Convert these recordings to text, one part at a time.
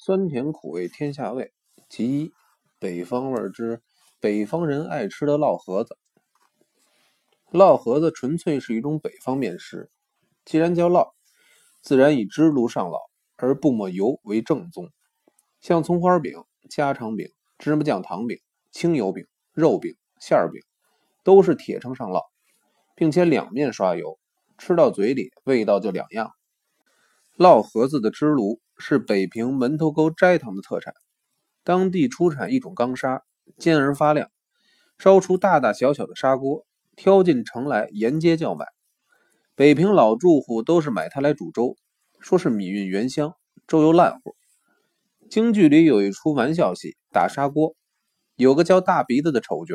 酸甜苦味天下味，其一北方味之北方人爱吃的烙盒子。烙盒子纯粹是一种北方面食，既然叫烙，自然以支炉上烙而不抹油为正宗。像葱花饼、家常饼、芝麻酱糖饼、清油饼、肉饼、馅饼，都是铁秤上烙，并且两面刷油，吃到嘴里味道就两样。烙盒子的支炉。是北平门头沟斋堂的特产，当地出产一种钢砂，尖而发亮，烧出大大小小的砂锅，挑进城来沿街叫卖。北平老住户都是买它来煮粥，说是米韵原香，粥又烂乎。京剧里有一出玩笑戏，打砂锅，有个叫大鼻子的丑角，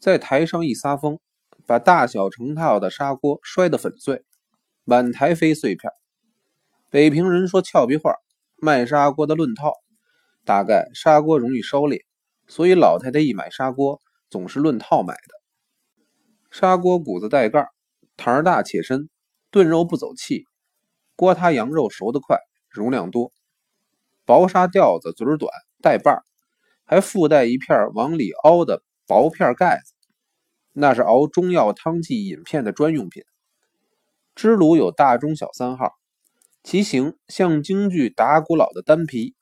在台上一撒疯，把大小成套的砂锅摔得粉碎，满台飞碎片。北平人说俏皮话，卖砂锅的论套，大概砂锅容易烧裂，所以老太太一买砂锅总是论套买的。砂锅骨子带盖，坛大且深，炖肉不走气。锅塌羊肉熟得快，容量多。薄砂吊子嘴短，带把还附带一片往里凹的薄片盖子，那是熬中药汤剂饮片的专用品。支炉有大、中、小三号。其形像京剧打鼓佬的单皮，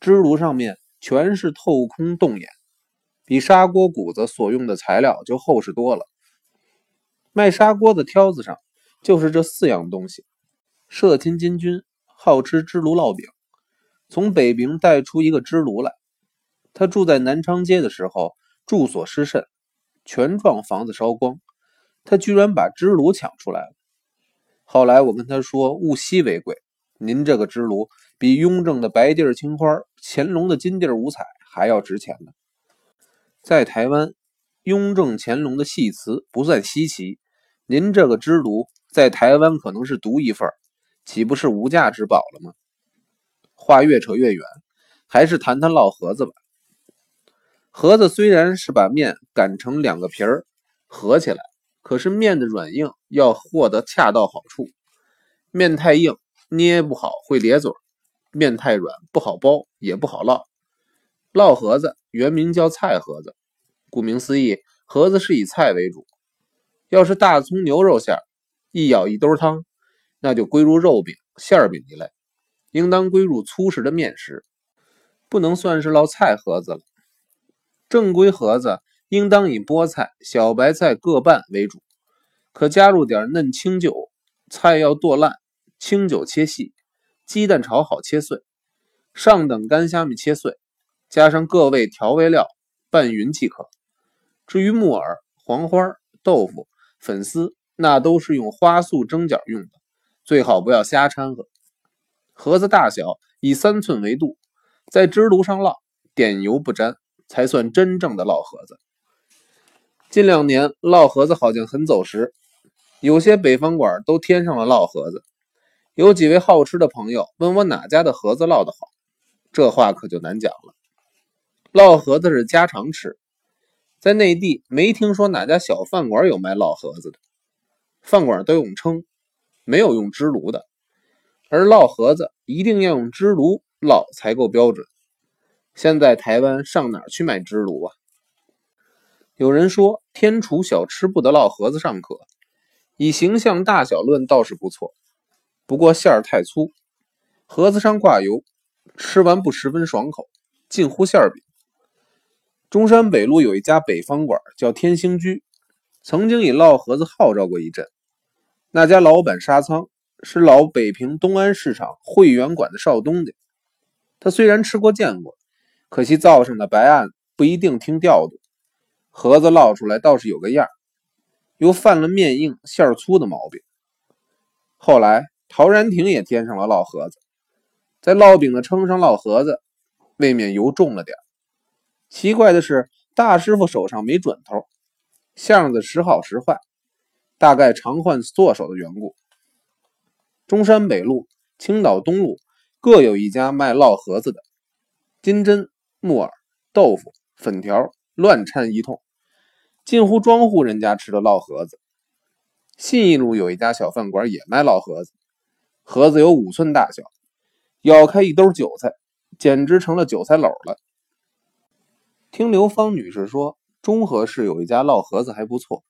支炉上面全是透空洞眼，比砂锅骨子所用的材料就厚实多了。卖砂锅的挑子上就是这四样东西。社亲金军好吃支炉烙饼，从北平带出一个支炉来。他住在南昌街的时候，住所失慎，全幢房子烧光，他居然把支炉抢出来了。后来我跟他说：“物稀为贵，您这个支炉比雍正的白地青花、乾隆的金地五彩还要值钱呢。在台湾，雍正、乾隆的戏瓷不算稀奇，您这个支炉在台湾可能是独一份，岂不是无价之宝了吗？”话越扯越远，还是谈谈烙盒子吧。盒子虽然是把面擀成两个皮儿合起来。可是面的软硬要获得恰到好处，面太硬捏不好会咧嘴，面太软不好包也不好烙。烙盒子原名叫菜盒子，顾名思义，盒子是以菜为主。要是大葱牛肉馅儿，一舀一兜汤，那就归入肉饼、馅饼一类，应当归入粗食的面食，不能算是烙菜盒子了。正规盒子。应当以菠菜、小白菜各半为主，可加入点嫩青韭，菜要剁烂，青韭切细，鸡蛋炒好切碎，上等干虾米切碎，加上各味调味料拌匀即可。至于木耳、黄花、豆腐、粉丝，那都是用花素蒸饺用的，最好不要瞎掺和。盒子大小以三寸为度，在支炉上烙，点油不沾，才算真正的烙盒子。近两年烙盒子好像很走时，有些北方馆都添上了烙盒子。有几位好吃的朋友问我哪家的盒子烙得好，这话可就难讲了。烙盒子是家常吃，在内地没听说哪家小饭馆有卖烙盒子的，饭馆都用称，没有用支炉的。而烙盒子一定要用支炉烙才够标准。现在台湾上哪去买支炉啊？有人说天厨小吃部的烙盒子尚可，以形象大小论倒是不错，不过馅儿太粗，盒子上挂油，吃完不十分爽口，近乎馅儿饼。中山北路有一家北方馆叫天兴居，曾经以烙盒子号召过一阵。那家老板沙仓是老北平东安市场汇源馆的少东家，他虽然吃过见过，可惜灶上的白案不一定听调度。盒子烙出来倒是有个样又犯了面硬馅儿粗的毛病。后来陶然亭也添上了烙盒子，在烙饼的称上烙盒子，未免油重了点奇怪的是，大师傅手上没准头，相子时好时坏，大概常换做手的缘故。中山北路、青岛东路各有一家卖烙盒子的，金针、木耳、豆腐、粉条乱掺一通。近乎庄户人家吃的烙盒子。信义路有一家小饭馆也卖烙盒子，盒子有五寸大小，咬开一兜韭菜，简直成了韭菜篓了。听刘芳女士说，中和市有一家烙盒子还不错。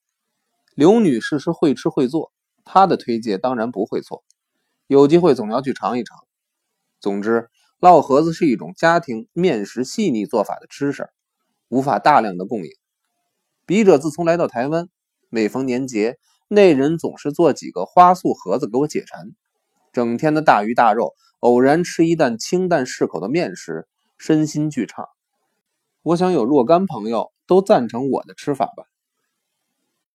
刘女士是会吃会做，她的推荐当然不会错。有机会总要去尝一尝。总之，烙盒子是一种家庭面食细腻做法的吃食，无法大量的供应。笔者自从来到台湾，每逢年节，那人总是做几个花素盒子给我解馋。整天的大鱼大肉，偶然吃一啖清淡适口的面食，身心俱畅。我想有若干朋友都赞成我的吃法吧。